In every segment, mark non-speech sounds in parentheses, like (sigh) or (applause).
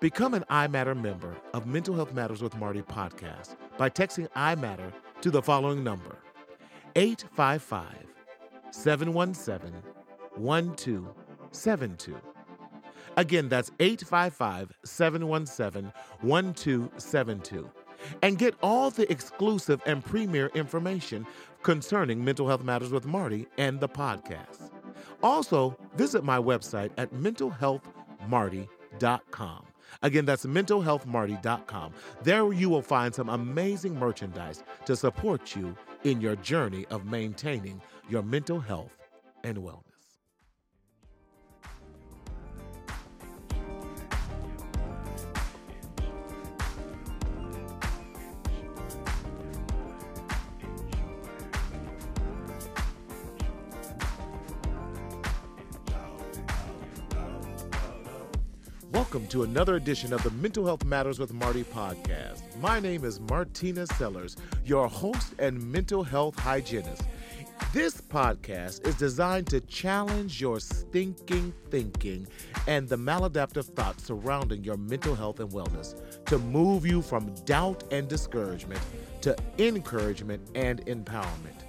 Become an iMatter member of Mental Health Matters with Marty podcast by texting iMatter to the following number 855 717 1272. Again, that's 855 717 1272. And get all the exclusive and premier information concerning Mental Health Matters with Marty and the podcast. Also, visit my website at mentalhealthmarty.com. Again, that's mentalhealthmarty.com. There you will find some amazing merchandise to support you in your journey of maintaining your mental health and wellness. Welcome to another edition of the Mental Health Matters with Marty podcast. My name is Martina Sellers, your host and mental health hygienist. This podcast is designed to challenge your stinking thinking and the maladaptive thoughts surrounding your mental health and wellness to move you from doubt and discouragement to encouragement and empowerment.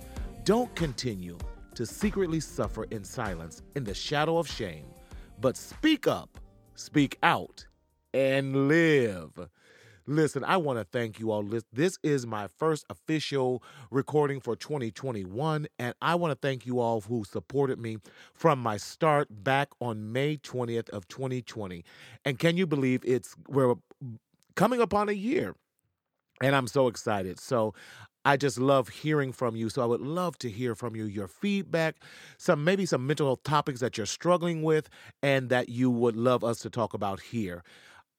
Don't continue to secretly suffer in silence in the shadow of shame, but speak up speak out, and live. Listen, I want to thank you all. This is my first official recording for 2021, and I want to thank you all who supported me from my start back on May 20th of 2020. And can you believe it's we're coming upon a year? And I'm so excited. So I just love hearing from you. So I would love to hear from you your feedback, some maybe some mental health topics that you're struggling with and that you would love us to talk about here.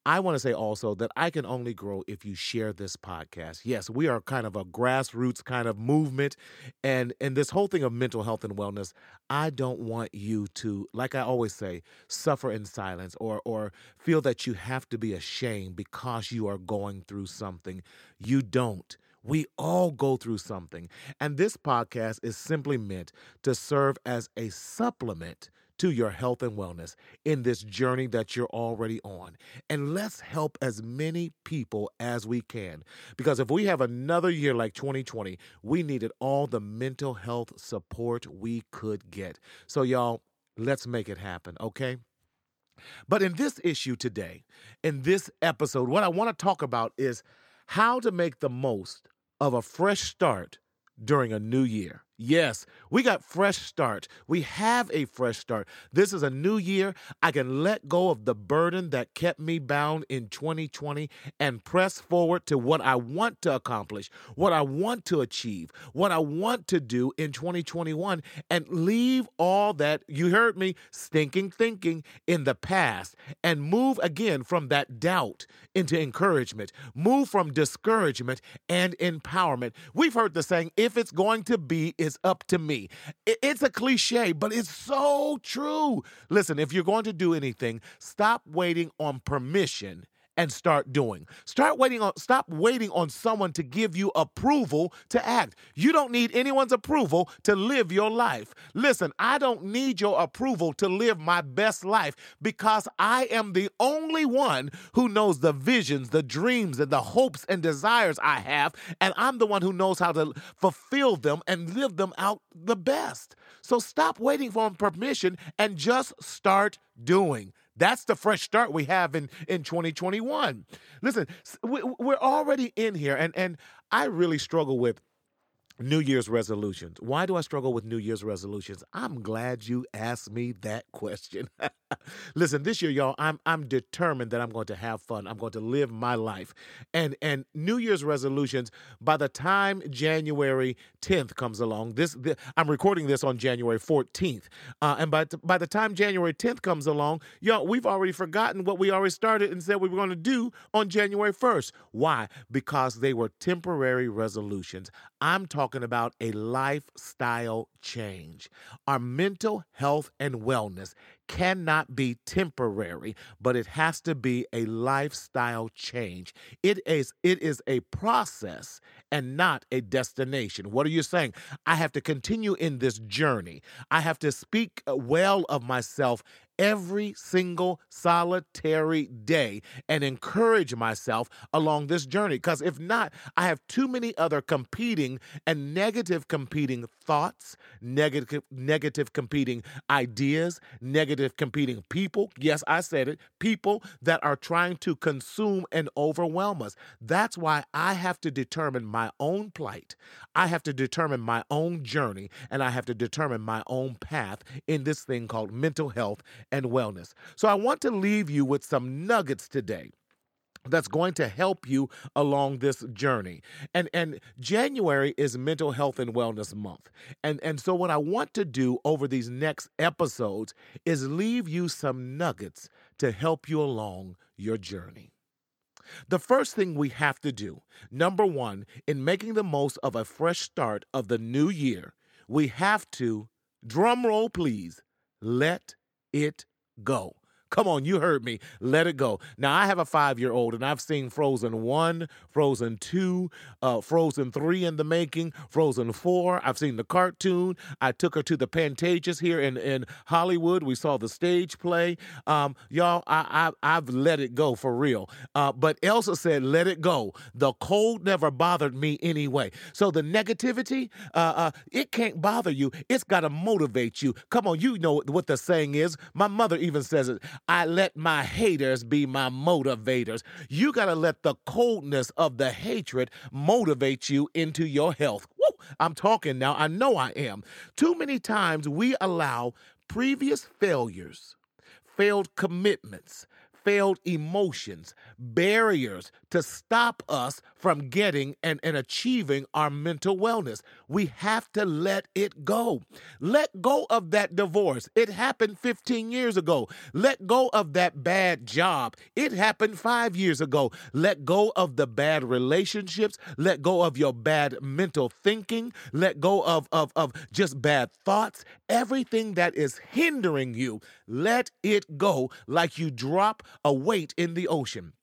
I want to say also that I can only grow if you share this podcast. Yes, we are kind of a grassroots kind of movement and and this whole thing of mental health and wellness, I don't want you to like I always say, suffer in silence or or feel that you have to be ashamed because you are going through something. You don't. We all go through something. And this podcast is simply meant to serve as a supplement to your health and wellness in this journey that you're already on. And let's help as many people as we can. Because if we have another year like 2020, we needed all the mental health support we could get. So, y'all, let's make it happen, okay? But in this issue today, in this episode, what I want to talk about is how to make the most of a fresh start during a new year. Yes, we got fresh start. We have a fresh start. This is a new year. I can let go of the burden that kept me bound in 2020 and press forward to what I want to accomplish, what I want to achieve, what I want to do in 2021 and leave all that you heard me stinking thinking in the past and move again from that doubt into encouragement. Move from discouragement and empowerment. We've heard the saying if it's going to be is up to me. It's a cliche, but it's so true. Listen, if you're going to do anything, stop waiting on permission and start doing. Start waiting on stop waiting on someone to give you approval to act. You don't need anyone's approval to live your life. Listen, I don't need your approval to live my best life because I am the only one who knows the visions, the dreams and the hopes and desires I have, and I'm the one who knows how to fulfill them and live them out the best. So stop waiting for permission and just start doing. That's the fresh start we have in, in 2021. Listen, we're already in here, and, and I really struggle with New Year's resolutions. Why do I struggle with New Year's resolutions? I'm glad you asked me that (laughs) question. Listen, this year, y'all, I'm I'm determined that I'm going to have fun. I'm going to live my life. And and New Year's resolutions, by the time January 10th comes along, this I'm recording this on January 14th. Uh, and by, by the time January 10th comes along, y'all, we've already forgotten what we already started and said we were going to do on January 1st. Why? Because they were temporary resolutions. I'm talking about a lifestyle change. Our mental health and wellness cannot be temporary, but it has to be a lifestyle change. It is it is a process and not a destination. What are you saying? I have to continue in this journey. I have to speak uh, well of myself every single solitary day and encourage myself along this journey. Because if not, I have too many other competing and negative competing thoughts, negative, negative competing ideas, negative competing people. Yes, I said it. People that are trying to consume and overwhelm us. That's why I have to determine my own plight. I have to determine my own journey and I have to determine my own path in this thing called mental health and wellness. So I want to leave you with some nuggets today that's going to help you along this journey. And and January is mental health and wellness month. And and so what I want to do over these next episodes is leave you some nuggets to help you along your journey. The first thing we have to do, number 1, in making the most of a fresh start of the new year, we have to drum roll please, let it go. Come on, you heard me. Let it go. Now, I have a five year old and I've seen Frozen 1, Frozen 2, uh, Frozen 3 in the making, Frozen 4. I've seen the cartoon. I took her to the Pantages here in, in Hollywood. We saw the stage play. Um, y'all, I, I, have let it go for real. Uh, but Elsa said, let it go. The cold never bothered me anyway. So the negativity, uh, uh it can't bother you. It's got to motivate you. Come on, you know what the saying is. My mother even says it. I let my haters be my motivators. You got to let the coldness of the hatred motivate you into your health. Woo, I'm talking now. I know I am. Too many times we allow previous failures, failed commitments, failed emotions, barriers to stop us from getting and, and achieving our mental wellness. We have to let it go. Let go of that divorce. It happened 15 years ago. Let go of that bad job. It happened five years ago. Let go of the bad relationships. Let go of your bad mental thinking. Let go of, of, of just bad thoughts. Everything that is hindering you, let it go like you drop a weight in the ocean.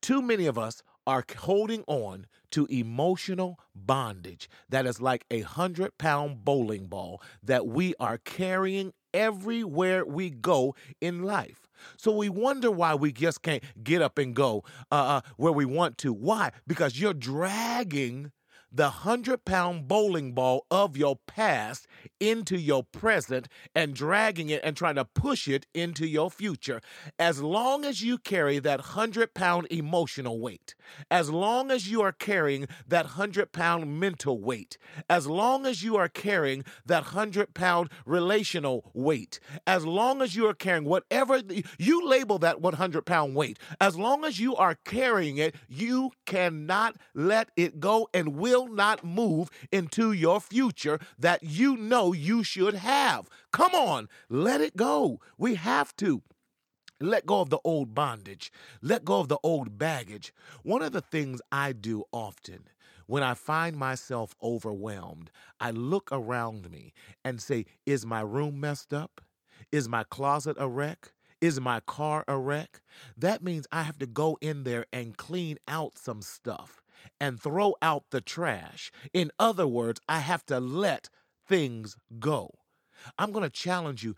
Too many of us are holding on to emotional bondage that is like a hundred pound bowling ball that we are carrying everywhere we go in life. So we wonder why we just can't get up and go uh, uh, where we want to. Why? Because you're dragging the 100 pound bowling ball of your past into your present and dragging it and trying to push it into your future. As long as you carry that 100 pound emotional weight, as long as you are carrying that 100 pound mental weight, as long as you are carrying that 100 pound relational weight, as long as you are carrying whatever the, you label that 100 pound weight, as long as you are carrying it, you cannot let it go and will will not move into your future that you know you should have. Come on, let it go. We have to. Let go of the old bondage. Let go of the old baggage. One of the things I do often when I find myself overwhelmed, I look around me and say, Is my room messed up? Is my closet a wreck? Is my car a wreck? That means I have to go in there and clean out some stuff and throw out the trash. In other words, I have to let things go. I'm going to challenge you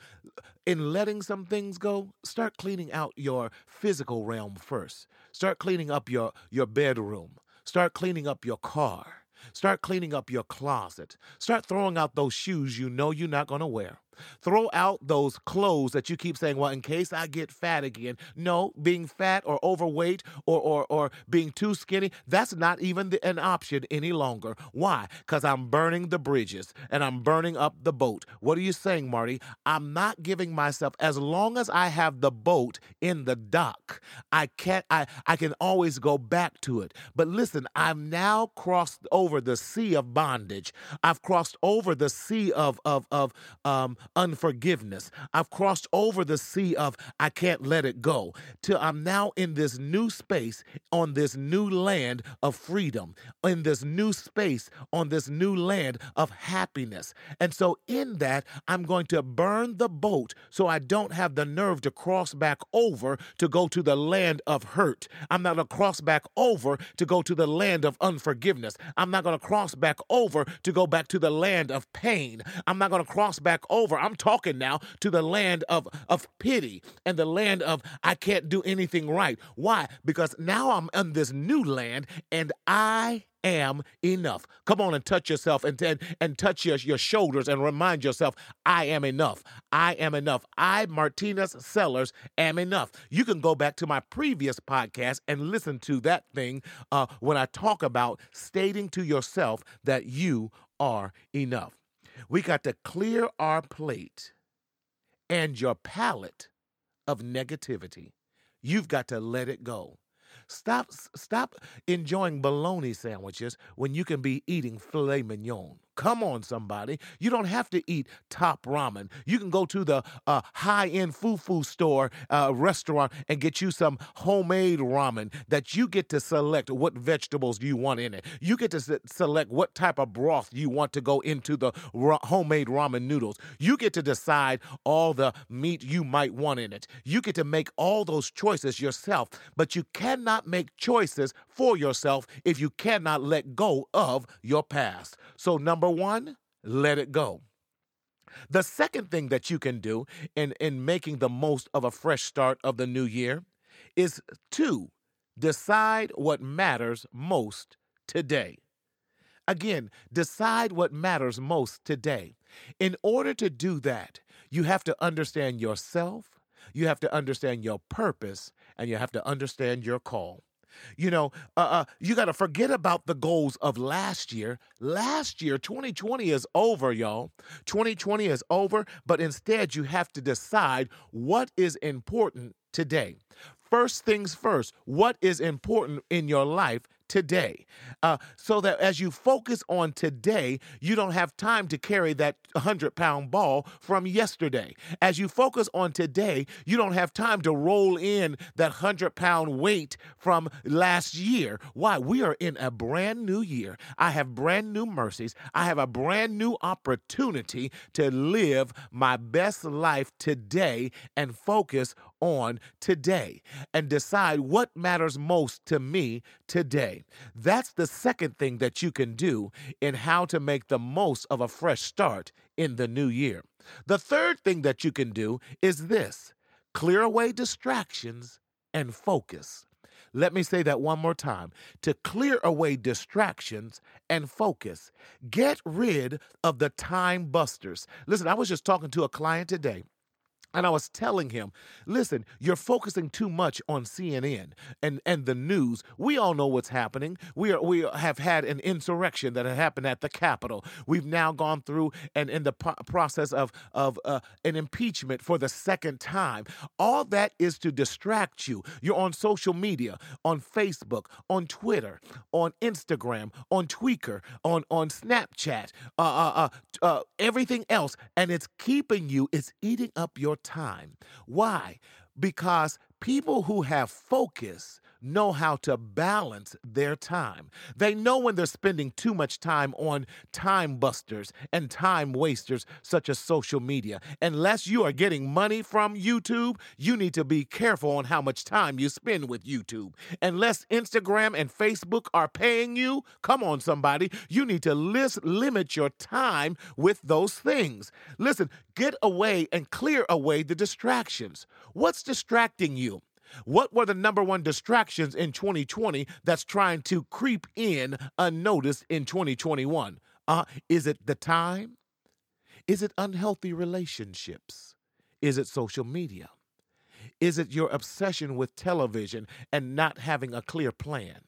in letting some things go. Start cleaning out your physical realm first. Start cleaning up your, your bedroom. Start cleaning up your car. Start cleaning up your closet. Start throwing out those shoes you know you're not going to wear. Throw out those clothes that you keep saying, well, in case I get fat again. No, being fat or overweight or, or, or being too skinny, that's not even the, an option any longer. Why? Because I'm burning the bridges and I'm burning up the boat. What are you saying, Marty? I'm not giving myself, as long as I have the boat in the dock, I can't, I, I can always go back to it. But listen, I've now crossed over the sea of bondage. I've crossed over the sea of, of, of, um, unforgiveness. I've crossed over the sea of I can't let it go till I'm now in this new space on this new land of freedom, in this new space on this new land of happiness. And so, in that, I'm going to burn the boat so I don't have the nerve to cross back over to go to the land of hurt. I'm not going to cross back over to go to the land of unforgiveness. I'm not going to cross back over to go back to the land of pain. I'm not going to cross back over over. I'm talking now to the land of, of pity and the land of I can't do anything right. Why? Because now I'm in this new land and I am enough. Come on and touch yourself and, and, and touch your, your shoulders and remind yourself, I am enough. I am enough. I, Martina Sellers, am enough. You can go back to my previous podcast and listen to that thing uh, when I talk about stating to yourself that you are enough. We got to clear our plate and your palate of negativity. You've got to let it go. Stop stop enjoying bologna sandwiches when you can be eating filet mignon. Come on, somebody. You don't have to eat top ramen. You can go to the uh, high end fufu store uh, restaurant and get you some homemade ramen that you get to select what vegetables you want in it. You get to select what type of broth you want to go into the ra- homemade ramen noodles. You get to decide all the meat you might want in it. You get to make all those choices yourself, but you cannot make choices for yourself if you cannot let go of your past. So, number Number one, let it go. The second thing that you can do in, in making the most of a fresh start of the new year is to decide what matters most today. Again, decide what matters most today. In order to do that, you have to understand yourself, you have to understand your purpose, and you have to understand your call. You know, uh, uh, you got to forget about the goals of last year. Last year, 2020 is over, y'all. 2020 is over, but instead, you have to decide what is important today. First things first, what is important in your life today. Uh, so that as you focus on today, you don't have time to carry that 100 pound ball from yesterday. As you focus on today, you don't have time to roll in that 100 pound weight from last year. Why? We are in a brand new year. I have brand new mercies. I have a brand new opportunity to live my best life today and focus on today and decide what matters most to me today. That's the second thing that you can do in how to make the most of a fresh start in the new year. The third thing that you can do is this clear away distractions and focus. Let me say that one more time. To clear away distractions and focus, get rid of the time busters. Listen, I was just talking to a client today and I was telling him, listen, you're focusing too much on CNN and, and the news. We all know what's happening. We are we have had an insurrection that had happened at the Capitol. We've now gone through and in the process of of uh, an impeachment for the second time. All that is to distract you. You're on social media, on Facebook, on Twitter, on Instagram, on Tweaker, on on Snapchat, uh, uh, uh, uh everything else, and it's keeping you. It's eating up your time. Why? Because people who have focus know how to balance their time. They know when they're spending too much time on time busters and time wasters, such as social media. Unless you are getting money from YouTube, you need to be careful on how much time you spend with YouTube. Unless Instagram and Facebook are paying you, come on, somebody, you need to list, limit your time with those things. Listen, get away and clear away the distractions. What's distracting you? What were the number one distractions in 2020 that's trying to creep in unnoticed in 2021? Uh, is it the time? Is it unhealthy relationships? Is it social media? Is it your obsession with television and not having a clear plan?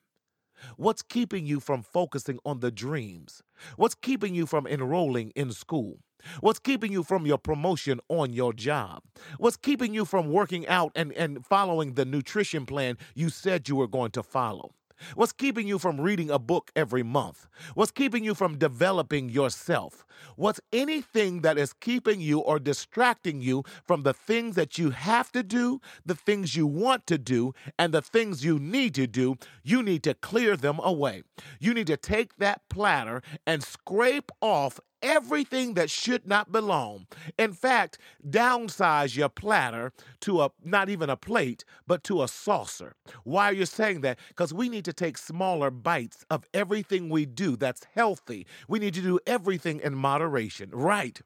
What's keeping you from focusing on the dreams? What's keeping you from enrolling in school? What's keeping you from your promotion on your job? What's keeping you from working out and, and following the nutrition plan you said you were going to follow? What's keeping you from reading a book every month? What's keeping you from developing yourself? What's anything that is keeping you or distracting you from the things that you have to do, the things you want to do, and the things you need to do? You need to clear them away. You need to take that platter and scrape off everything that should not belong. In fact, downsize your platter to a not even a plate, but to a saucer. Why are you saying that? Because we need to take smaller bites of everything we do that's healthy. We need to do everything in moderation. Right.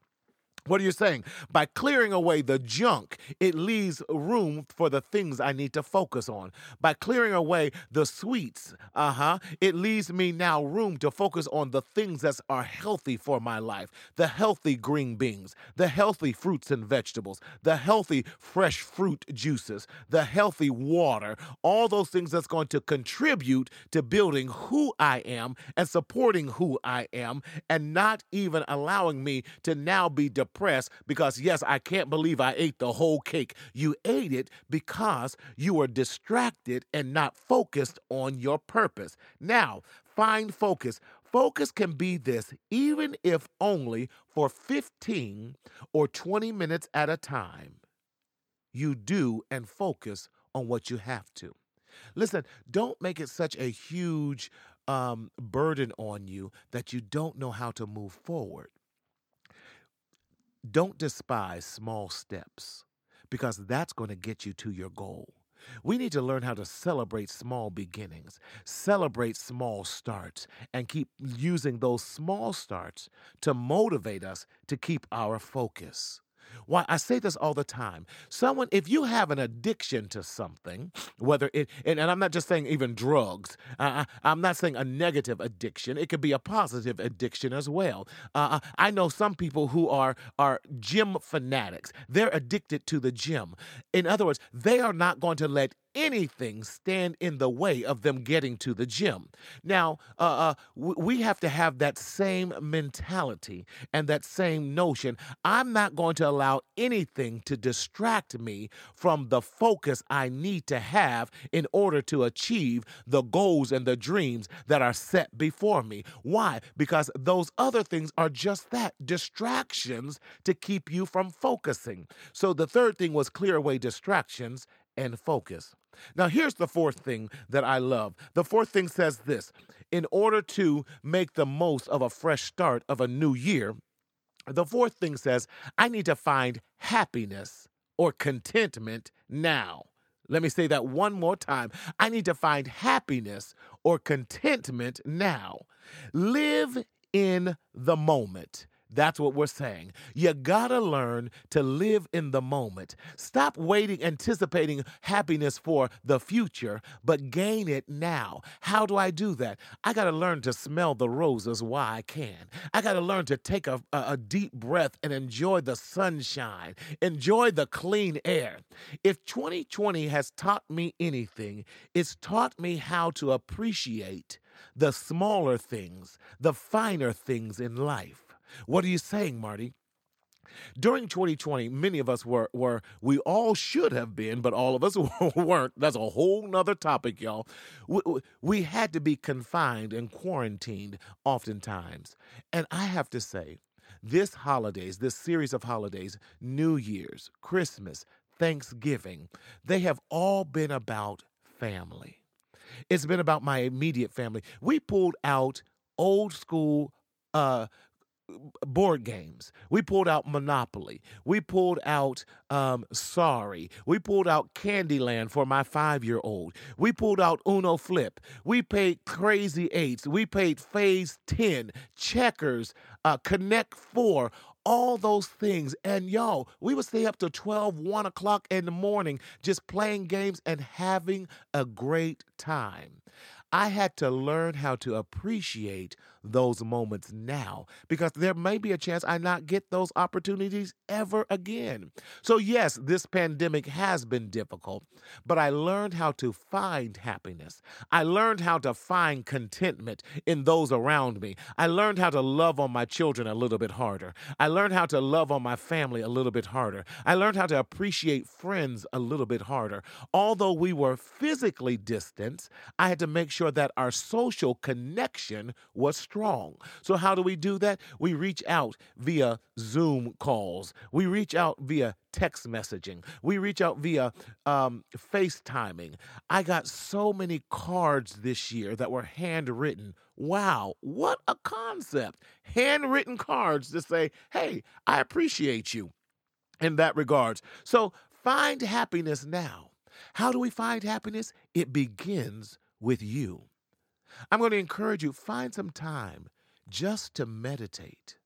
What are you saying? By clearing away the junk, it leaves room for the things I need to focus on. By clearing away the sweets, uh huh, it leaves me now room to focus on the things that are healthy for my life the healthy green beans, the healthy fruits and vegetables, the healthy fresh fruit juices, the healthy water, all those things that's going to contribute to building who I am and supporting who I am and not even allowing me to now be depressed depressed because, yes, I can't believe I ate the whole cake. You ate it because you were distracted and not focused on your purpose. Now, find focus. Focus can be this, even if only for 15 or 20 minutes at a time. You do and focus on what you have to. Listen, don't make it such a huge um, burden on you that you don't know how to move forward. Don't despise small steps because that's going to get you to your goal. We need to learn how to celebrate small beginnings, celebrate small starts, and keep using those small starts to motivate us to keep our focus. Why I say this all the time. Someone, if you have an addiction to something, whether it, and, and I'm not just saying even drugs, uh, I'm not saying a negative addiction. It could be a positive addiction as well. Uh, I know some people who are are gym fanatics. They're addicted to the gym. In other words, they are not going to let anything stand in the way of them getting to the gym. Now, uh, uh, we have to have that same mentality and that same notion. I'm not going to allow anything to distract me from the focus I need to have in order to achieve the goals and the dreams that are set before me. Why? Because those other things are just that distractions to keep you from focusing. So the third thing was clear away distractions and focus. Now, here's the fourth thing that I love. The fourth thing says this In order to make the most of a fresh start of a new year, the fourth thing says, I need to find happiness or contentment now. Let me say that one more time. I need to find happiness or contentment now. Live in the moment. That's what we're saying. You gotta learn to live in the moment. Stop waiting, anticipating happiness for the future, but gain it now. How do I do that? I gotta learn to smell the roses while I can. I gotta learn to take a, a, a deep breath and enjoy the sunshine, enjoy the clean air. If 2020 has taught me anything, it's taught me how to appreciate the smaller things, the finer things in life. What are you saying, Marty? During 2020, many of us were, were we all should have been, but all of us (laughs) weren't. That's a whole nother topic, y'all. We, we had to be confined and quarantined oftentimes. And I have to say, this holidays, this series of holidays, New Year's, Christmas, Thanksgiving, they have all been about family. It's been about my immediate family. We pulled out old school uh, board games. We pulled out Monopoly. We pulled out um, Sorry. We pulled out Candyland for my five year old. We pulled out Uno Flip. We paid Crazy Eights. We paid Phase 10, Checkers, uh, Connect 4 all those things. And y'all, we would stay up to 12, 1 o'clock in the morning just playing games and having a great time. I had to learn how to appreciate those moments now because there may be a chance I not get those opportunities ever again. So, yes, this pandemic has been difficult, but I learned how to find happiness. I learned how to find contentment in those around me. I learned how to love on my children a little bit harder. I learned how to love on my family a little bit harder. I learned how to appreciate friends a little bit harder. Although we were physically distant, I had to make sure that our social connection was strong. So, how do we do that? We reach out via Zoom calls, we reach out via text messaging, we reach out via um, FaceTiming. I got so many cards this year that were handwritten. Wow, what a concept! Handwritten cards to say, hey, I appreciate you in that regards. So, find happiness now. How do we find happiness? It begins with you. I'm going to encourage you find some time just to meditate.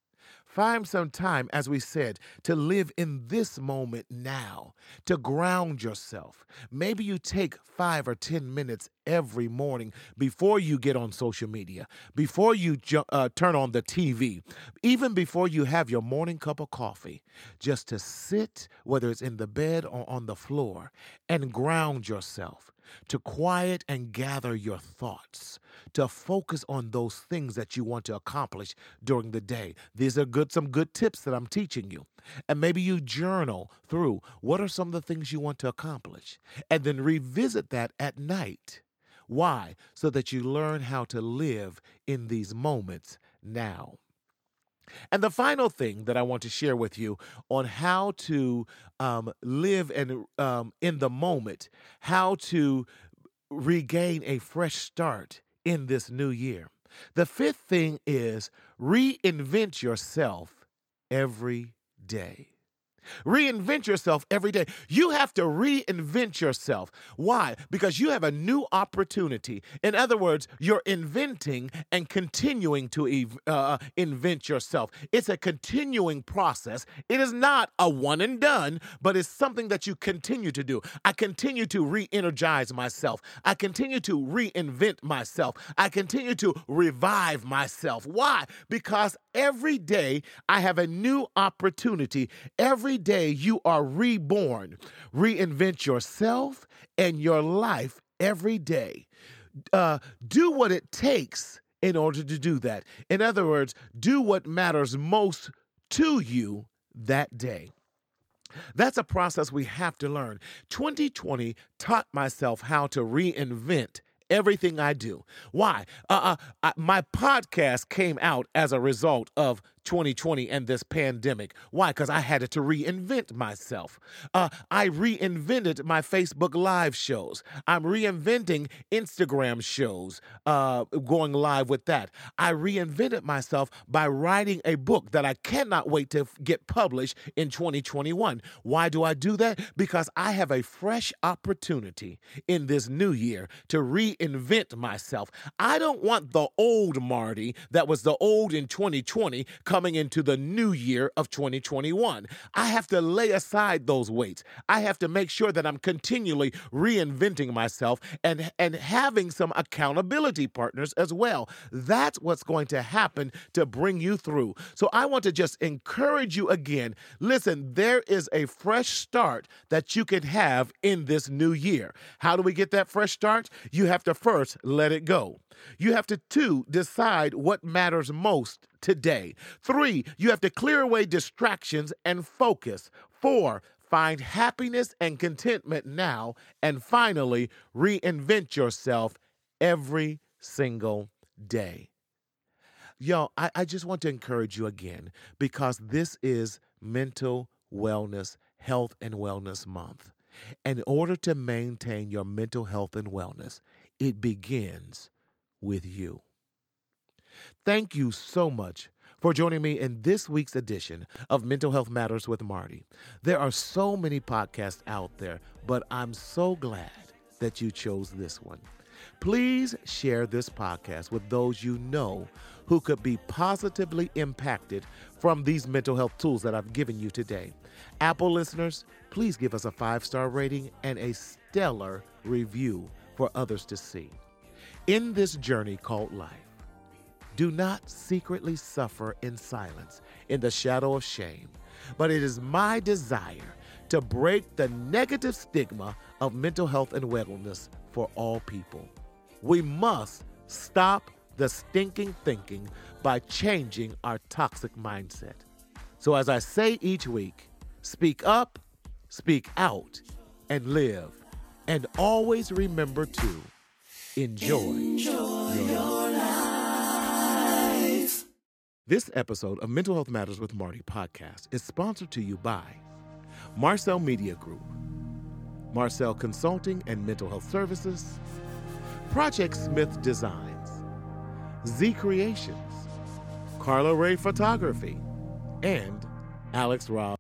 Find some time, as we said, to live in this moment now, to ground yourself. Maybe you take five or 10 minutes every morning before you get on social media, before you ju- uh, turn on the TV, even before you have your morning cup of coffee, just to sit, whether it's in the bed or on the floor, and ground yourself to quiet and gather your thoughts, to focus on those things that you want to accomplish during the day. These are good some good tips that I'm teaching you. And maybe you journal through what are some of the things you want to accomplish and then revisit that at night. Why? So that you learn how to live in these moments now. And the final thing that I want to share with you on how to um, live and um, in the moment, how to regain a fresh start in this new year. The fifth thing is reinvent yourself every day. Reinvent yourself every day. You have to reinvent yourself. Why? Because you have a new opportunity. In other words, you're inventing and continuing to ev- uh, invent yourself. It's a continuing process. It is not a one and done, but it's something that you continue to do. I continue to re energize myself. I continue to reinvent myself. I continue to revive myself. Why? Because every day I have a new opportunity. Every every day you are reborn. Reinvent yourself and your life every day. Uh, do what it takes in order to do that. In other words, do what matters most to you that day. That's a process we have to learn. 2020 taught myself how to reinvent everything I do. Why? Uh, uh, my podcast came out as a result of 2020 and this pandemic. Why? Because I had to reinvent myself. Uh, I reinvented my Facebook Live shows. I'm reinventing Instagram shows, uh, going live with that. I reinvented myself by writing a book that I cannot wait to get published in 2021. Why do I do that? Because I have a fresh opportunity in this new year to reinvent myself. I don't want the old Marty that was the old in 2020 coming into the new year of 2021. I have to lay aside those weights. I have to make sure that I'm continually reinventing myself and, and having some accountability partners as well. That's what's going to happen to bring you through. So I want to just encourage you again. Listen, there is a fresh start that you can have in this new year. How do we get that fresh start? You have to first let it go. You have to, two, decide what matters most today. Three, you have to clear away distractions and focus. Four, find happiness and contentment now. And finally, reinvent yourself every single day. Yo, I, I just want to encourage you again because this is Mental Wellness, Health, and Wellness Month. In order to maintain your mental health and wellness, it begins with you. Thank you so much for joining me in this week's edition of Mental Health Matters with Marty. There are so many podcasts out there, but I'm so glad that you chose this one. Please share this podcast with those you know who could be positively impacted from these mental health tools that I've given you today. Apple listeners, please give us a five star rating and a stellar review for others to see. In this journey called life, do not secretly suffer in silence in the shadow of shame, but it is my desire to break the negative stigma of mental health and wellness for all people. We must stop the stinking thinking by changing our toxic mindset. So, as I say each week, speak up, speak out, and live. And always remember to Enjoy, Enjoy This episode of Mental Health Matters with Marty podcast is sponsored to you by Marcel Media Group, Marcel Consulting and Mental Health Services, Project Smith Designs, Z Creations, Carla Ray Photography, and Alex Rob.